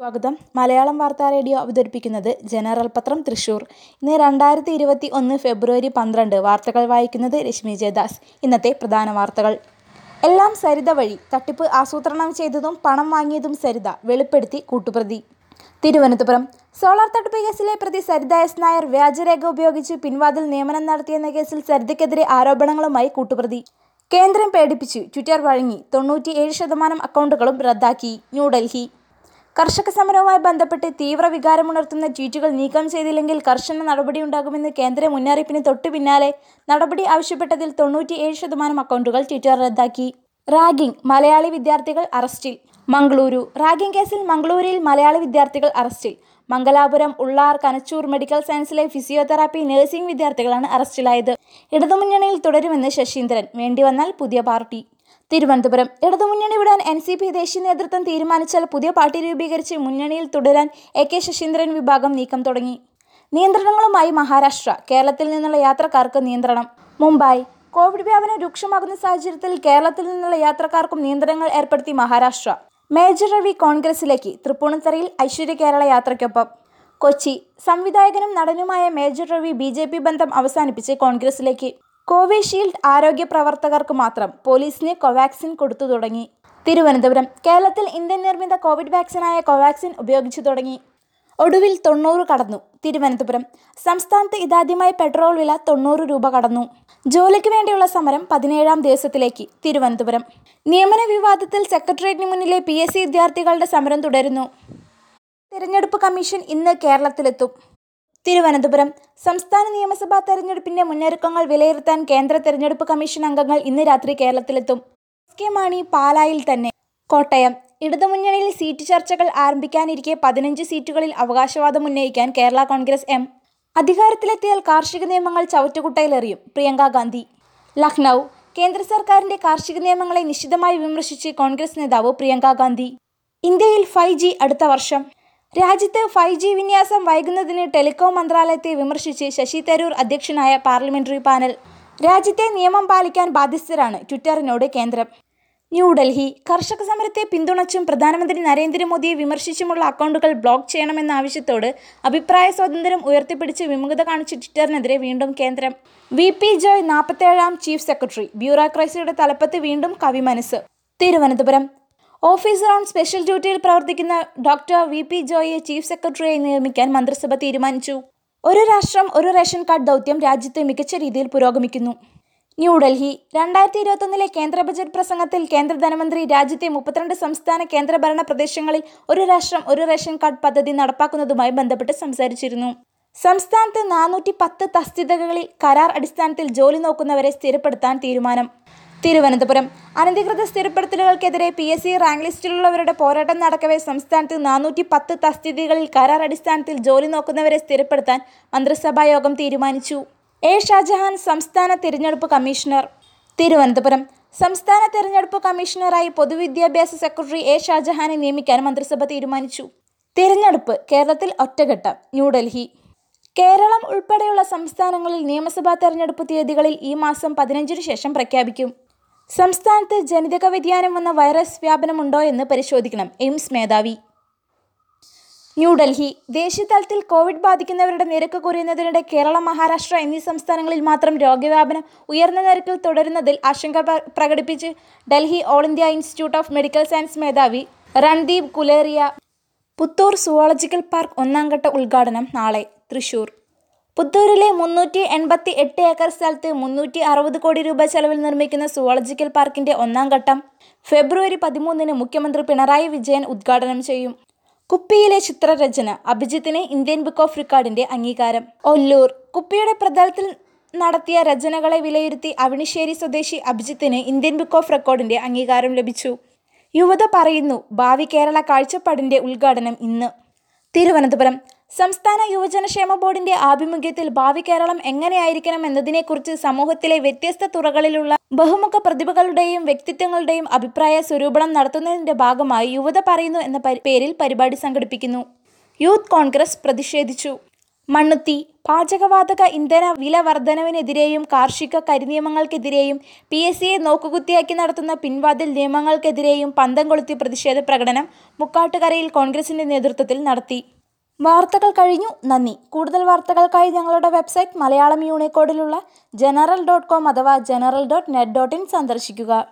സ്വാഗതം. മലയാളം വാർത്താ റേഡിയോ അവതരിപ്പിക്കുന്നത് ജനറൽ പത്രം തൃശൂർ. ഇന്ന് രണ്ടായിരത്തി ഇരുപത്തി ഒന്ന് ഫെബ്രുവരി പന്ത്രണ്ട് വാർത്തകൾ വായിക്കുന്നത് രശ്മി ജയദാസ്. ഇന്നത്തെ പ്രധാന വാർത്തകൾ. എല്ലാം സരിത വഴി. തട്ടിപ്പ് ആസൂത്രണം ചെയ്തതും പണം വാങ്ങിയതും സരിത വെളിപ്പെടുത്തി കൂട്ടുപ്രതി. തിരുവനന്തപുരം. സോളാർ തട്ടിപ്പ് കേസിലെ പ്രതി സരിത എസ് നായർ വ്യാജരേഖ ഉപയോഗിച്ച് പിൻവാതിൽ നിയമനം നടത്തിയെന്ന കേസിൽ സരിതയ്ക്കെതിരെ ആരോപണങ്ങളുമായി കൂട്ടുപ്രതി. കേന്ദ്രം പേടിപ്പിച്ചു. ട്വിറ്റർ വഴങ്ങി. തൊണ്ണൂറ്റിയേഴ് ശതമാനം അക്കൗണ്ടുകളും റദ്ദാക്കി. ന്യൂഡൽഹി. കർഷക സമരവുമായി ബന്ധപ്പെട്ട് തീവ്ര വികാരമുണർത്തുന്ന ട്വീറ്റുകൾ നീക്കം ചെയ്തില്ലെങ്കിൽ കർശന നടപടിയുണ്ടാകുമെന്ന് കേന്ദ്ര മുന്നറിയിപ്പിന് തൊട്ടു പിന്നാലെ നടപടി ആവശ്യപ്പെട്ടതിൽ തൊണ്ണൂറ്റിയേഴ് ശതമാനം അക്കൗണ്ടുകൾ ട്വിറ്റർ റദ്ദാക്കി. റാഗിംഗ് മലയാളി വിദ്യാർത്ഥികൾ അറസ്റ്റിൽ. മംഗളൂരു റാഗിംഗ് കേസിൽ മംഗളൂരിൽ മലയാളി വിദ്യാർത്ഥികൾ അറസ്റ്റിൽ. മംഗലാപുരം ഉള്ളാർ കനച്ചൂർ മെഡിക്കൽ സയൻസിലെ ഫിസിയോതെറാപ്പി നഴ്സിംഗ് വിദ്യാർത്ഥികളാണ് അറസ്റ്റിലായത്. ഇടതുമുന്നണിയിൽ തുടരുമെന്ന് ശശീന്ദ്രൻ. വേണ്ടിവന്നാൽ പുതിയ പാർട്ടി. തിരുവനന്തപുരം. ഇടതുമുന്നണി വിടാൻ എൻ സി പി ദേശീയ നേതൃത്വം തീരുമാനിച്ചാൽ പുതിയ പാർട്ടി രൂപീകരിച്ച് മുന്നണിയിൽ തുടരാൻ എ കെ ശശീന്ദ്രൻ വിഭാഗം നീക്കം തുടങ്ങി. നിയന്ത്രണങ്ങളുമായി മഹാരാഷ്ട്ര കേരളത്തിൽ നിന്നുള്ള യാത്രക്കാർക്ക് നിയന്ത്രണം. മുംബൈ. കോവിഡ് വ്യാപനം രൂക്ഷമാകുന്ന സാഹചര്യത്തിൽ കേരളത്തിൽ നിന്നുള്ള യാത്രക്കാർക്കും നിയന്ത്രണങ്ങൾ ഏർപ്പെടുത്തി മഹാരാഷ്ട്ര. മേജർ രവി കോൺഗ്രസിലേക്ക് തൃപ്പൂണിത്തറയിൽ ഐശ്വര്യ കേരള യാത്രയ്ക്കൊപ്പം. കൊച്ചി. സംവിധായകനും നടനുമായ മേജർ രവി ബി ബന്ധം അവസാനിപ്പിച്ച് കോൺഗ്രസിലേക്ക്. കോവിഷീൽഡ് ആരോഗ്യ പ്രവർത്തകർക്ക് മാത്രം പോലീസിന് കോവാക്സിൻ കൊടുത്തു തുടങ്ങി. തിരുവനന്തപുരം കേരളത്തിൽ ഇന്ത്യൻ നിർമ്മിത കോവിഡ് വാക്സിനായ കോവാക്സിൻ ഉപയോഗിച്ചു തുടങ്ങി. ഒടുവിൽ തൊണ്ണൂറ് കടന്നു. തിരുവനന്തപുരം സംസ്ഥാനത്ത് ഇതാദ്യമായി പെട്രോൾ വില തൊണ്ണൂറ് രൂപ കടന്നു. ജോലിക്ക് വേണ്ടിയുള്ള സമരം പതിനേഴാം ദിവസത്തിലേക്ക്. തിരുവനന്തപുരം നിയമന വിവാദത്തിൽ സെക്രട്ടേറിയറ്റിന് മുന്നിലെ പി എസ് സി വിദ്യാർത്ഥികളുടെ സമരം തുടരുന്നു. തിരഞ്ഞെടുപ്പ് കമ്മീഷൻ ഇന്ന് കേരളത്തിലെത്തും. തിരുവനന്തപുരം. സംസ്ഥാന നിയമസഭാ തെരഞ്ഞെടുപ്പിന്റെ മുന്നൊരുക്കങ്ങൾ വിലയിരുത്താൻ കേന്ദ്ര തെരഞ്ഞെടുപ്പ് കമ്മീഷൻ അംഗങ്ങൾ ഇന്ന് രാത്രി കേരളത്തിലെത്തും. കെ മാണി പാലായിൽ തന്നെ. കോട്ടയം. ഇടതുമുന്നണിയിൽ സീറ്റ് ചർച്ചകൾ ആരംഭിക്കാനിരിക്കെ പതിനഞ്ച് സീറ്റുകളിൽ അവകാശവാദം ഉന്നയിക്കാൻ കേരള കോൺഗ്രസ് എം. അധികാരത്തിലെത്തിയാൽ കാർഷിക നിയമങ്ങൾ ചവറ്റുകുട്ടയിലെറിയും പ്രിയങ്ക ഗാന്ധി. ലക്നൗ. കേന്ദ്ര സർക്കാരിന്റെ കാർഷിക നിയമങ്ങളെ നിശിതമായി വിമർശിച്ച് കോൺഗ്രസ് നേതാവ് പ്രിയങ്ക ഗാന്ധി. ഇന്ത്യയിൽ ഫൈവ് അടുത്ത വർഷം. രാജ്യത്ത് ഫൈവ് ജി വിന്യാസം വൈകുന്നതിന് ടെലികോം മന്ത്രാലയത്തെ വിമർശിച്ച് ശശി തരൂർ അധ്യക്ഷനായ പാർലമെന്ററി പാനൽ. രാജ്യത്തെ നിയമം പാലിക്കാൻ ബാധ്യസ്ഥരാണ് ട്വിറ്ററിനോട് കേന്ദ്രം. ന്യൂഡൽഹി കർഷക സമരത്തെ പിന്തുണച്ചും പ്രധാനമന്ത്രി നരേന്ദ്രമോദിയെ വിമർശിച്ചുമുള്ള അക്കൗണ്ടുകൾ ബ്ലോക്ക് ചെയ്യണമെന്ന ആവശ്യത്തോട് അഭിപ്രായ സ്വാതന്ത്ര്യം ഉയർത്തിപ്പിടിച്ച് വിമുഖത കാണിച്ച ട്വിറ്ററിനെതിരെ വീണ്ടും കേന്ദ്രം. വി പി ജോയ് നാൽപ്പത്തേഴാം ചീഫ് സെക്രട്ടറി ബ്യൂറോക്രസിയുടെ തലപ്പത്ത് വീണ്ടും കവിമനസ് തിരുവനന്തപുരം ഓഫീസർ ഓൺ സ്പെഷ്യൽ ഡ്യൂട്ടിയിൽ പ്രവർത്തിക്കുന്ന ഡോക്ടർ വി പി ജോയെ ചീഫ് സെക്രട്ടറിയായി നിയമിക്കാൻ മന്ത്രിസഭ തീരുമാനിച്ചു. ഒരു രാഷ്ട്രം ഒരു റേഷൻ കാർഡ് ദൗത്യം രാജ്യത്ത് മികച്ച രീതിയിൽ പുരോഗമിക്കുന്നു. ന്യൂഡൽഹി രണ്ടായിരത്തി ഇരുപത്തൊന്നിലെ കേന്ദ്ര ബജറ്റ് പ്രസംഗത്തിൽ കേന്ദ്ര ധനമന്ത്രി രാജ്യത്തെ മുപ്പത്തിരണ്ട് സംസ്ഥാന കേന്ദ്രഭരണ പ്രദേശങ്ങളിൽ ഒരു രാഷ്ട്രം ഒരു റേഷൻ കാർഡ് പദ്ധതി നടപ്പാക്കുന്നതുമായി ബന്ധപ്പെട്ട് സംസാരിച്ചിരുന്നു. സംസ്ഥാനത്ത് നാനൂറ്റി പത്ത് തസ്തികകളിൽ കരാർ അടിസ്ഥാനത്തിൽ ജോലി നോക്കുന്നവരെ സ്ഥിരപ്പെടുത്താൻ തീരുമാനം. തിരുവനന്തപുരം. അനധികൃത സ്ഥിരപ്പെടുത്തലുകൾക്കെതിരെ പി എസ് സി റാങ്ക് ലിസ്റ്റിലുള്ളവരുടെ പോരാട്ടം നടക്കവേ സംസ്ഥാനത്ത് നാനൂറ്റി പത്ത് തസ്തികകളിൽ കരാർ അടിസ്ഥാനത്തിൽ ജോലി നോക്കുന്നവരെ സ്ഥിരപ്പെടുത്താൻ മന്ത്രിസഭാ യോഗം തീരുമാനിച്ചു. എ. ഷാജഹാൻ സംസ്ഥാന തിരഞ്ഞെടുപ്പ് കമ്മീഷണർ. തിരുവനന്തപുരം. സംസ്ഥാന തിരഞ്ഞെടുപ്പ് കമ്മീഷണറായി പൊതുവിദ്യാഭ്യാസ സെക്രട്ടറി എ. ഷാജഹാനെ നിയമിക്കാൻ മന്ത്രിസഭ തീരുമാനിച്ചു. തിരഞ്ഞെടുപ്പ് കേരളത്തിൽ ഒറ്റഘട്ടം ന്യൂഡൽഹി. കേരളം ഉൾപ്പെടെയുള്ള സംസ്ഥാനങ്ങളിൽ നിയമസഭാ തെരഞ്ഞെടുപ്പ് തീയതികളിൽ ഈ മാസം പതിനഞ്ചിനു ശേഷം പ്രഖ്യാപിക്കും. സംസ്ഥാനത്ത് ജനിതക വ്യതിയാനം വന്ന വൈറസ് വ്യാപനമുണ്ടോ എന്ന് പരിശോധിക്കണം. എയിംസ് മേധാവി. ന്യൂഡൽഹി. ദേശീയ തലത്തിൽ കോവിഡ് ബാധിക്കുന്നവരുടെ നിരക്ക് കുറയുന്നതിനിടെ കേരളം മഹാരാഷ്ട്ര എന്നീ സംസ്ഥാനങ്ങളിൽ മാത്രം രോഗവ്യാപനം ഉയർന്ന നിരക്കിൽ തുടരുന്നതിൽ ആശങ്ക പ്രകടിപ്പിച്ച് Delhi All India Institute of Medical Science മേധാവി രൺദീപ് കുലേറിയ പുത്തൂർ സുവോളജിക്കൽ പാർക്ക് ഒന്നാം ഘട്ട ഉദ്ഘാടനം നാളെ. തൃശൂർ. പുത്തൂരിലെ മുന്നൂറ്റി എൺപത്തി എട്ട് ഏക്കർ സ്ഥലത്ത് മുന്നൂറ്റി അറുപത് കോടി രൂപ ചെലവിൽ നിർമ്മിക്കുന്ന സുവോളജിക്കൽ പാർക്കിന്റെ ഒന്നാം ഘട്ടം. ഫെബ്രുവരി പതിമൂന്നിന് മുഖ്യമന്ത്രി പിണറായി വിജയൻ ഉദ്ഘാടനം ചെയ്യും. കുപ്പിയിലെ ചിത്രരചന അഭിജിത്തിന് ഇന്ത്യൻ ബുക്ക് ഓഫ് റെക്കോർഡിന്റെ അംഗീകാരം. ഒല്ലൂർ കുപ്പിയുടെ പ്രതലത്തിൽ നടത്തിയ രചനകളെ വിലയിരുത്തി അവിണിശ്ശേരി സ്വദേശി അഭിജിത്തിന് ഇന്ത്യൻ ബുക്ക് ഓഫ് റെക്കോർഡിന്റെ അംഗീകാരം ലഭിച്ചു. യുവത പറയുന്നു ഭാവി കേരള കാഴ്ചപ്പാടിന്റെ ഉദ്ഘാടനം ഇന്ന്. തിരുവനന്തപുരം സംസ്ഥാന യുവജനക്ഷേമ ബോർഡിന്റെ ആഭിമുഖ്യത്തിൽ ഭാവി കേരളം എങ്ങനെയായിരിക്കണം എന്നതിനെക്കുറിച്ച് സമൂഹത്തിലെ വ്യത്യസ്ത തുറകളിലുള്ള ബഹുമുഖ പ്രതിഭകളുടെയും വ്യക്തിത്വങ്ങളുടെയും അഭിപ്രായ സ്വരൂപണം നടത്തുന്നതിന്റെ ഭാഗമായി യുവത പറയുന്നു എന്ന പേരിൽ പരിപാടി സംഘടിപ്പിക്കുന്നു. യൂത്ത് കോൺഗ്രസ് പ്രതിഷേധിച്ചു. മണ്ണുത്തി പാചകവാതക ഇന്ധന വില വർധനവിനെതിരെയും കാർഷിക കരിനിയമങ്ങൾക്കെതിരെയും പി എസ് സിയെ നോക്കുകുത്തിയാക്കി നടത്തുന്ന പിൻവാതിൽ നിയമങ്ങൾക്കെതിരെയും പന്തം കൊളുത്തി പ്രതിഷേധ പ്രകടനം മുക്കാട്ടുകരയിൽ കോൺഗ്രസിന്റെ നേതൃത്വത്തിൽ നടത്തി. വാർത്തകൾ കഴിഞ്ഞു. നന്ദി. കൂടുതൽ വാർത്തകൾക്കായി ഞങ്ങളുടെ വെബ്സൈറ്റ് മലയാളം യൂണിക്കോഡിലുള്ള ജനറൽ ഡോട്ട് കോം അഥവാ general dot net dot in സന്ദർശിക്കുക.